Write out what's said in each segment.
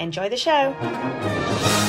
Enjoy the show.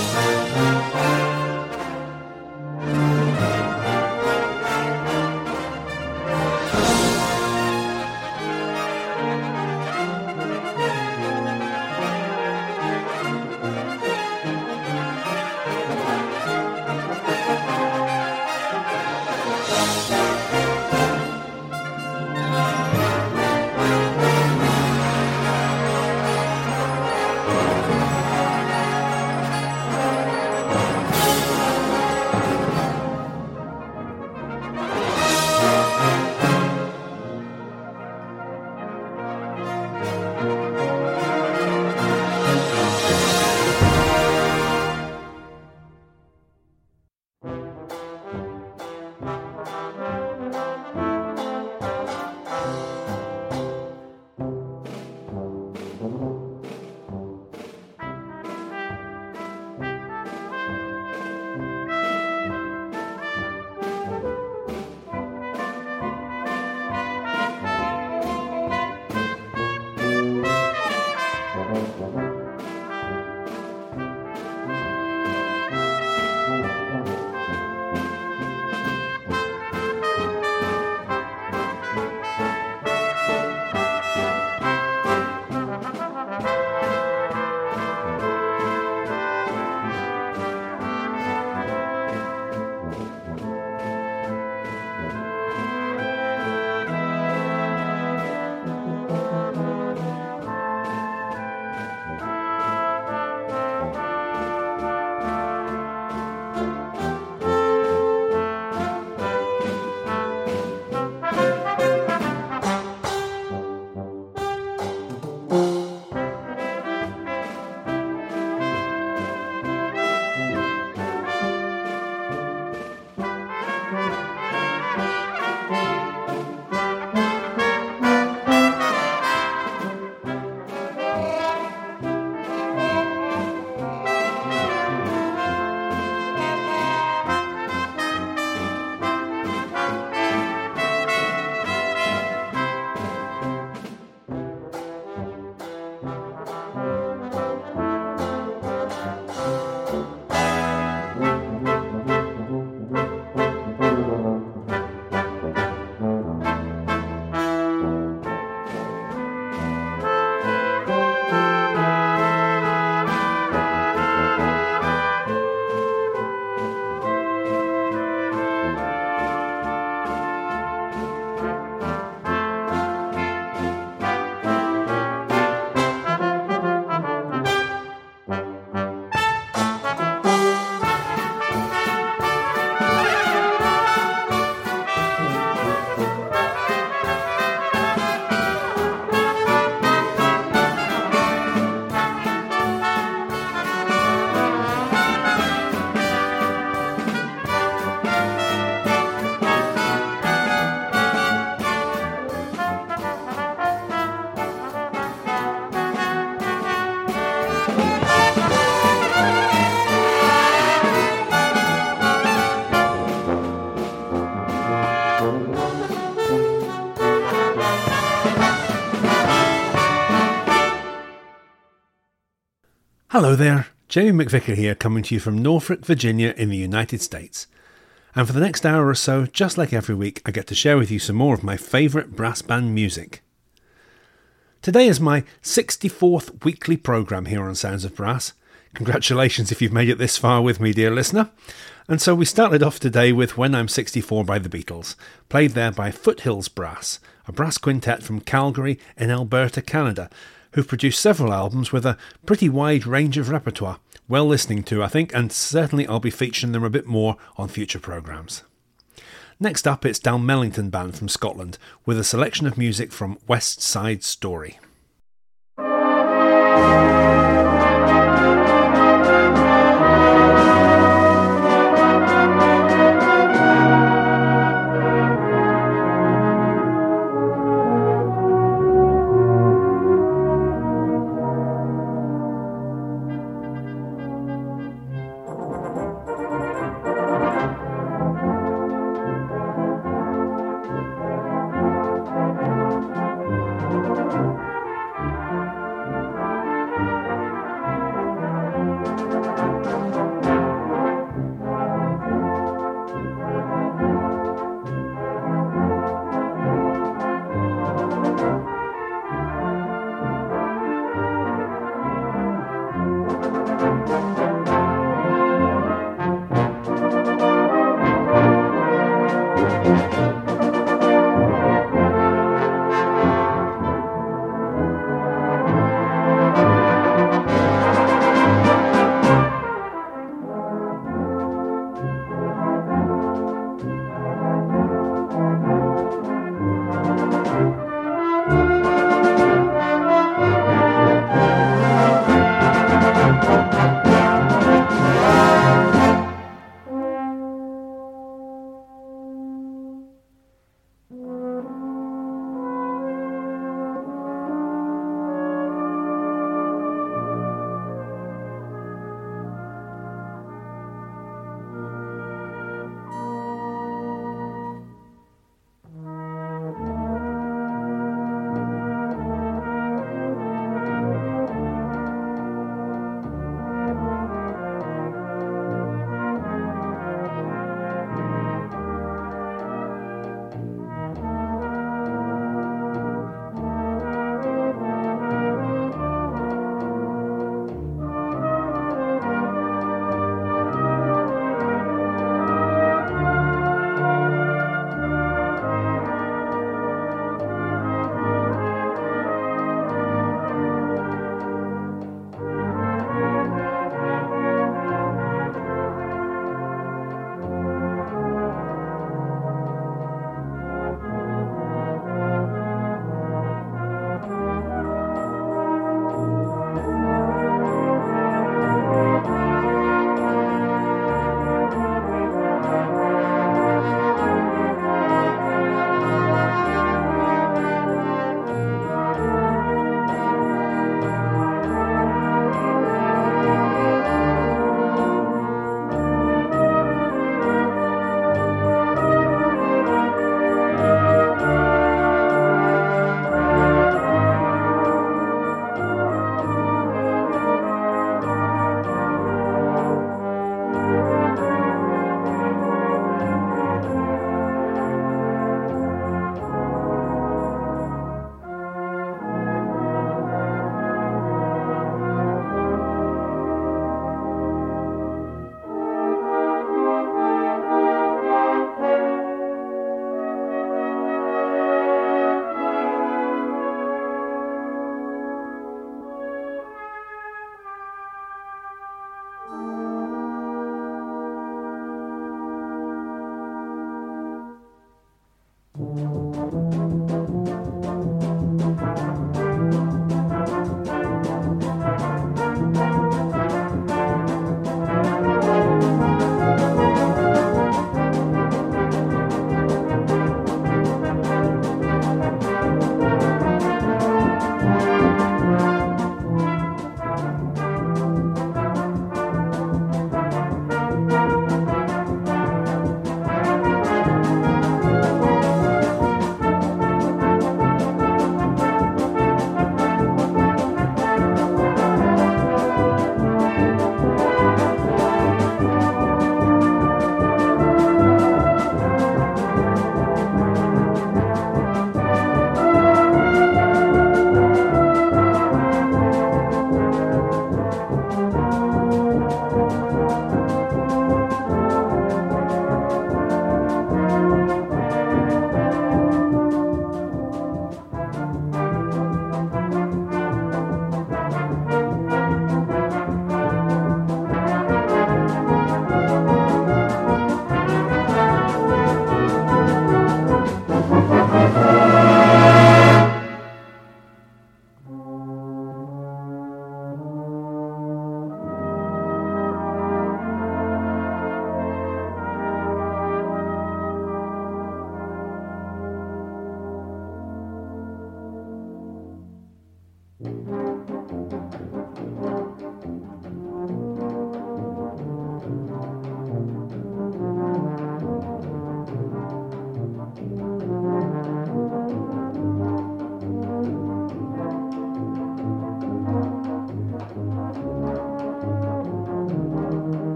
Hello there, Jamie McVicar here, coming to you from Norfolk, Virginia, in the United States. And for the next hour or so, just like every week, I get to share with you some more of my favourite brass band music. Today is my 64th weekly programme here on Sounds of Brass. Congratulations if you've made it this far with me, dear listener. And so we started off today with When I'm 64 by the Beatles, played there by Foothills Brass, a brass quintet from Calgary in Alberta, Canada, who've produced several albums with a pretty wide range of repertoire. Well listening to, I think, and certainly I'll be featuring them a bit more on future programmes. Next up, it's Mellington Band from Scotland with a selection of music from West Side Story.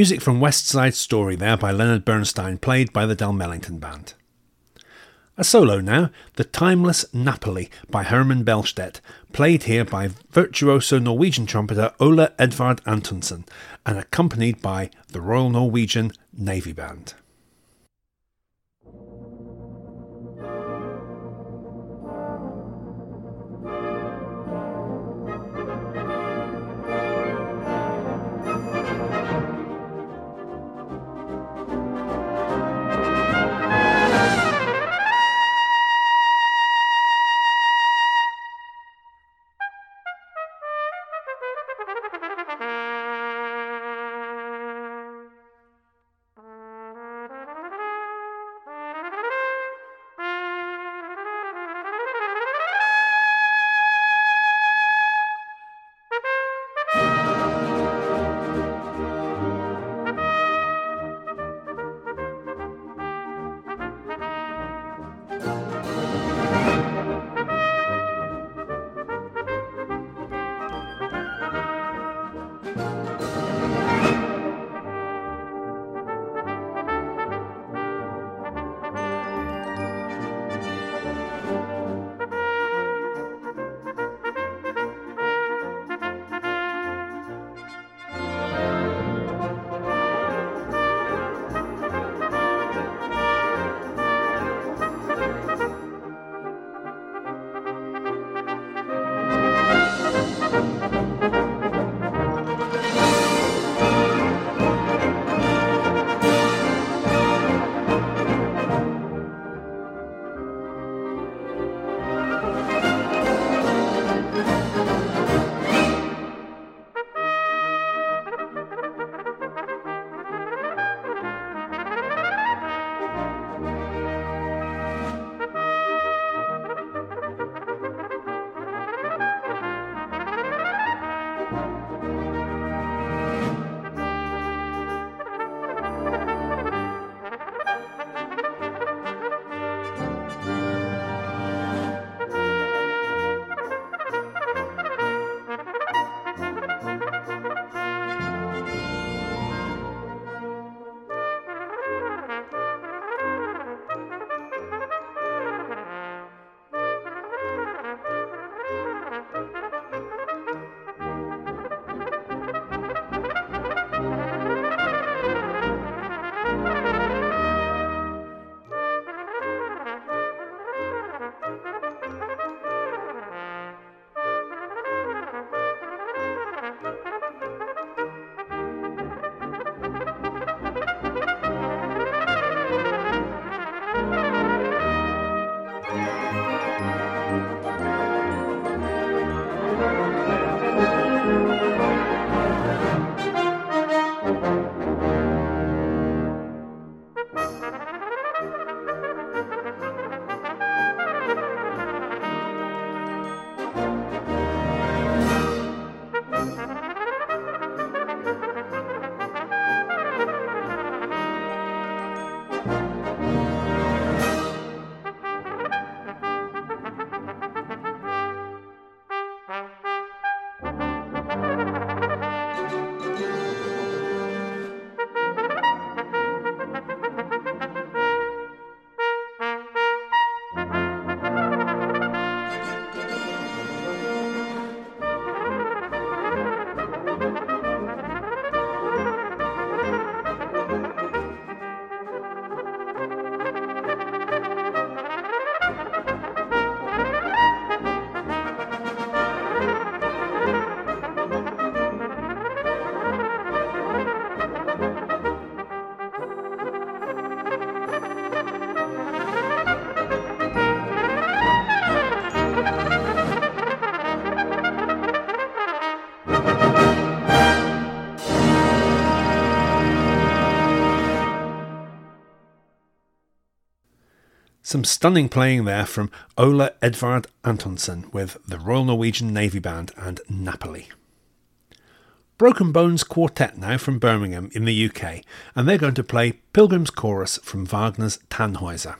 Music from West Side Story there by Leonard Bernstein, played by the Mellington Band. A solo now, The Timeless Napoli by Herman Bellstedt, played here by virtuoso Norwegian trumpeter Ola Edvard Antonsen and accompanied by the Royal Norwegian Navy Band. Some stunning playing there from Ola Edvard Antonsen with the Royal Norwegian Navy Band and Napoli. Broken Bones Quartet now from Birmingham in the UK, and they're going to play Pilgrim's Chorus from Wagner's Tannhäuser.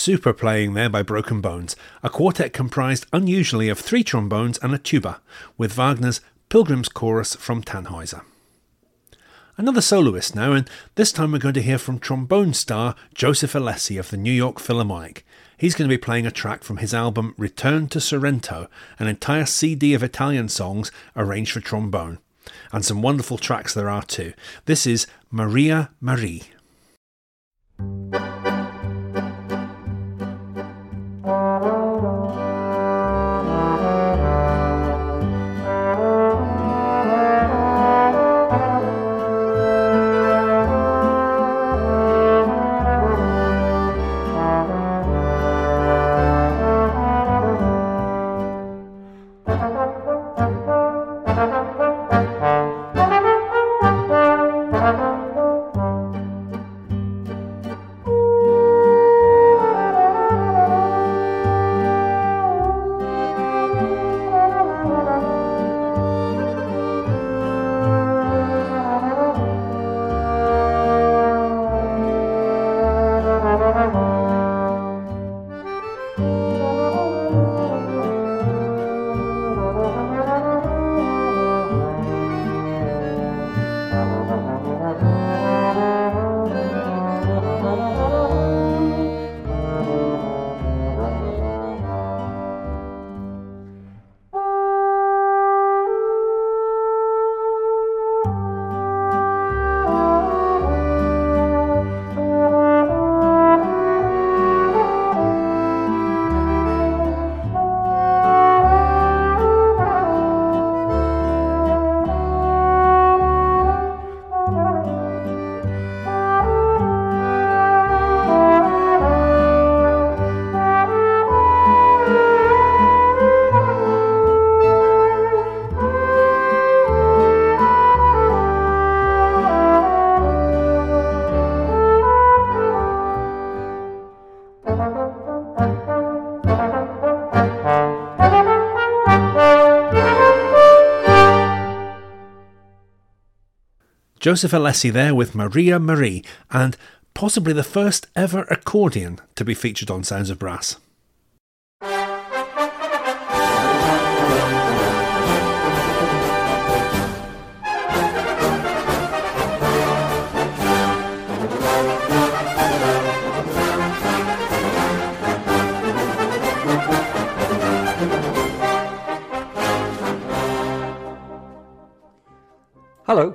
Super playing there by Broken Bones, a quartet comprised unusually of three trombones and a tuba, with Wagner's Pilgrim's Chorus from Tannhäuser. Another soloist now, and this time we're going to hear from trombone star Joseph Alessi of the New York Philharmonic. He's going to be playing a track from his album Return to Sorrento, an entire CD of Italian songs arranged for trombone. And some wonderful tracks there are too. This is Maria Marie. Joseph Alessi there with Maria Marie, and possibly the first ever accordion to be featured on Sounds of Brass. Hello,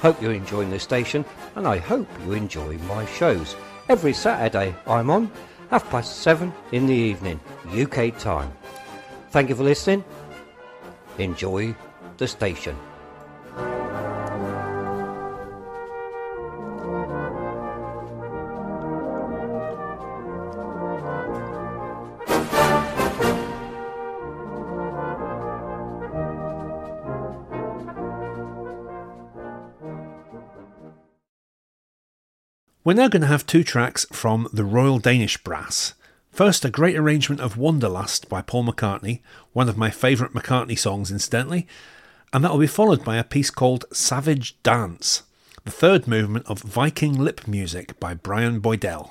Hope you're enjoying the station, and I hope you enjoy my shows. Every Saturday I'm on, half past seven in the evening, UK time. Thank you for listening. Enjoy the station. We're now going to have two tracks from the Royal Danish Brass. First, a great arrangement of Wanderlust by Paul McCartney, one of my favourite McCartney songs, incidentally, and that will be followed by a piece called Savage Dance, the third movement of Viking Lip Music by Brian Boydell.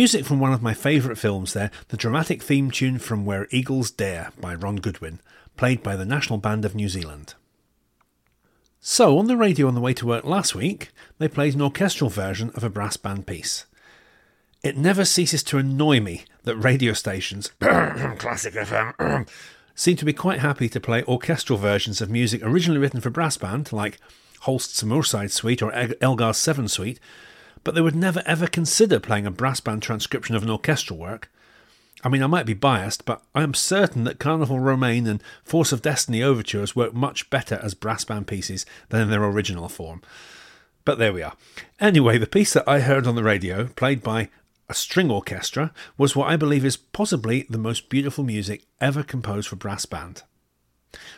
Music from one of my favourite films there, the dramatic theme tune from Where Eagles Dare by Ron Goodwin, played by the National Band of New Zealand. So, on the radio on the way to work last week, they played an orchestral version of a brass band piece. It never ceases to annoy me that radio stations, classic FM, seem to be quite happy to play orchestral versions of music originally written for brass band, like Holst's Moorside Suite or Elgar's Severn Suite, but they would never ever consider playing a brass band transcription of an orchestral work. I mean, I might be biased, but I am certain that Carnival Romain and Force of Destiny overtures work much better as brass band pieces than in their original form. But there we are. Anyway, the piece that I heard on the radio, played by a string orchestra, was what I believe is possibly the most beautiful music ever composed for brass band.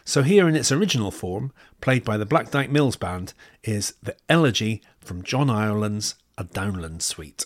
So, here in its original form, played by the Black Dyke Mills Band, is the Elegy from John Ireland's a downland suite.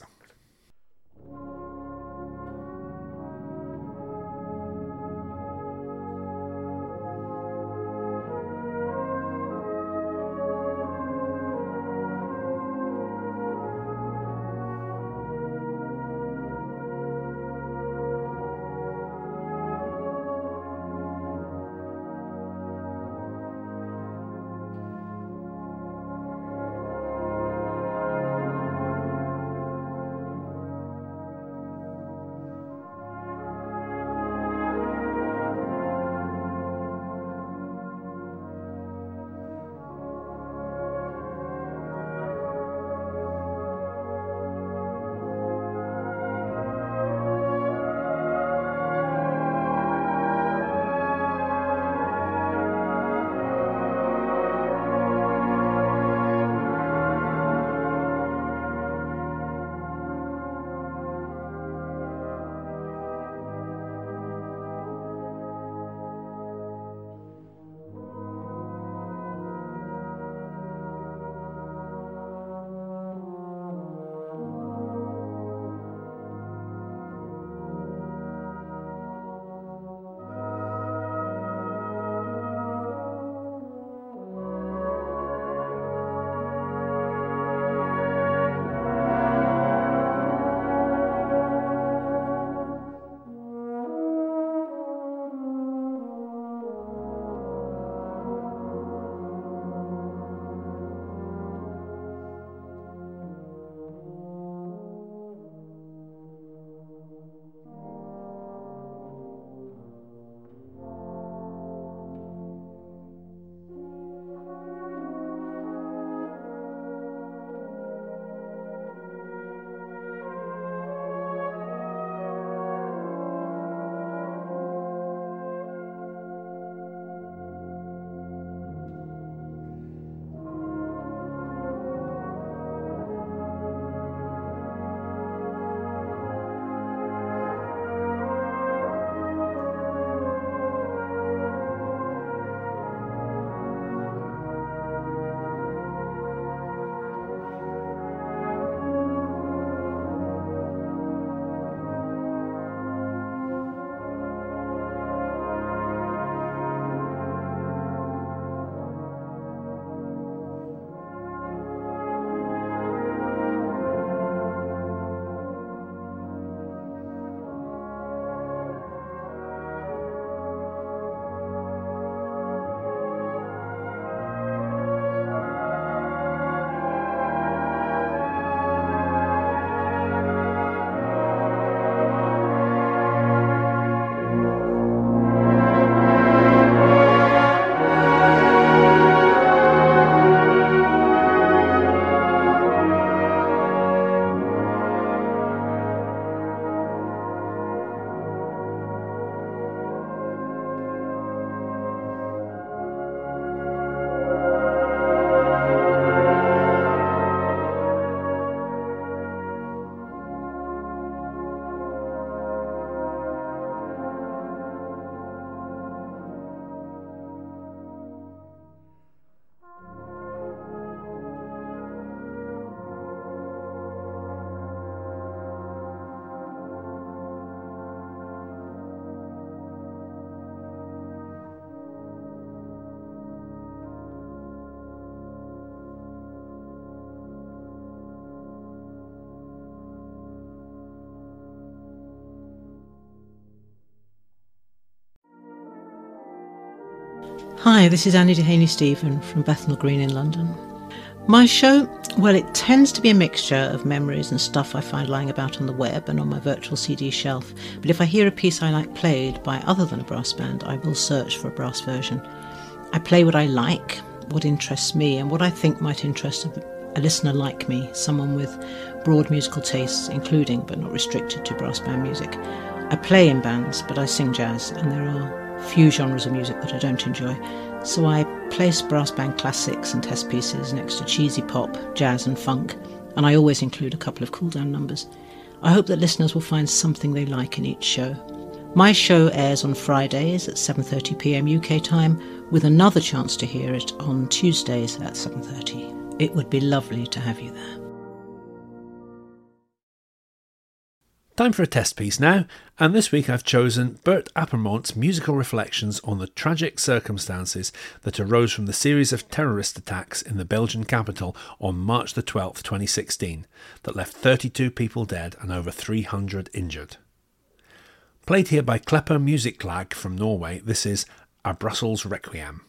Hi, this is Annie Dehaney Stephen from Bethnal Green in London. My show, well, it tends to be a mixture of memories and stuff I find lying about on the web and on my virtual CD shelf. But if I hear a piece I like played by other than a brass band, I will search for a brass version. I play what I like, what interests me, and what I think might interest a listener like me, someone with broad musical tastes, including but not restricted to brass band music. I play in bands, but I sing jazz, and there are few genres of music that I don't enjoy. So I place brass band classics and test pieces next to cheesy pop, jazz, and funk, and I always include a couple of cool down numbers. I hope that listeners will find something they like in each show. My show airs on Fridays at 7:30 p.m. UK time with another chance to hear it on Tuesdays at 7:30. It would be lovely to have you there. Time for a test piece now, and this week I've chosen Bert Appermont's musical reflections on the tragic circumstances that arose from the series of terrorist attacks in the Belgian capital on March the 12th, 2016, that left 32 people dead and over 300 injured. Played here by Kleppe Musikklag from Norway, this is A Brussels Requiem.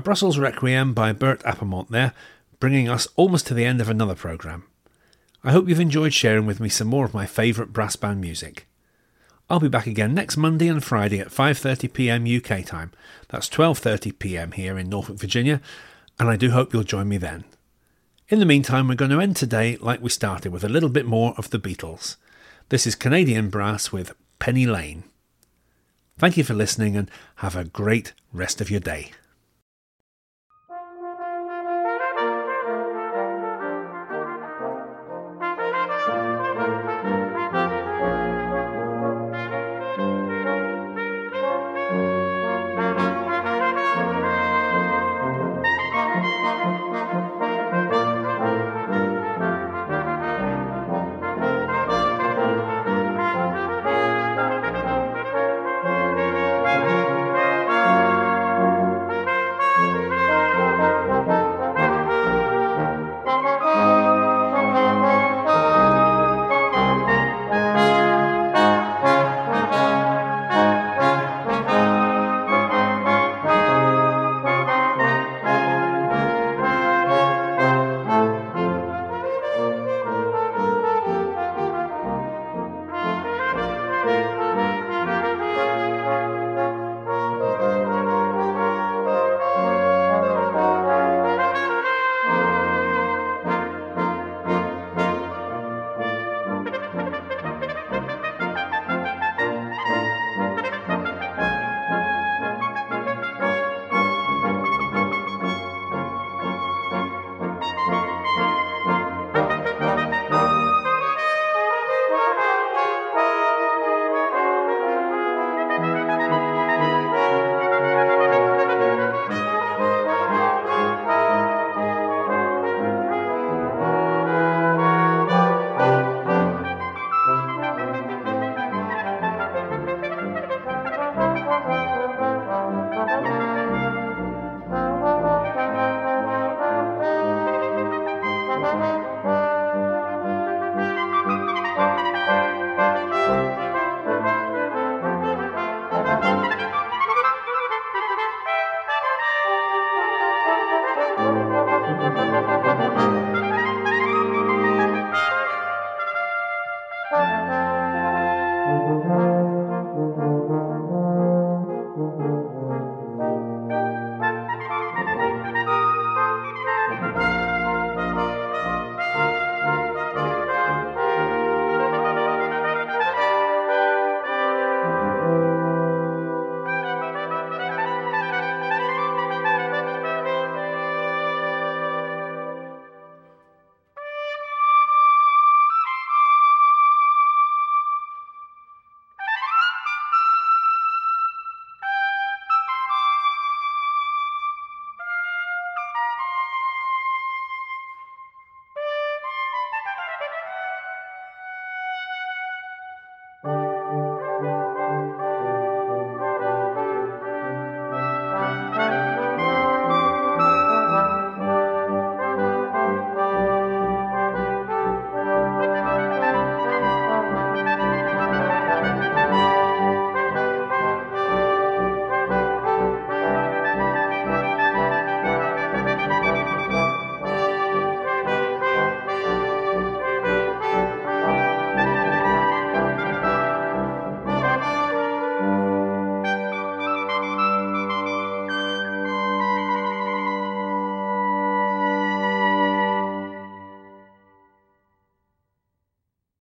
Brussels Requiem by Bert Appermont there, bringing us almost to the end of another programme. I hope you've enjoyed sharing with me some more of my favourite brass band music. I'll be back again next Monday and Friday at 5:30 p.m. UK time. That's 12:30 p.m. here in Norfolk, Virginia, and I do hope you'll join me then. In the meantime, we're going to end today like we started with a little bit more of the Beatles. This is Canadian Brass with Penny Lane. Thank you for listening and have a great rest of your day.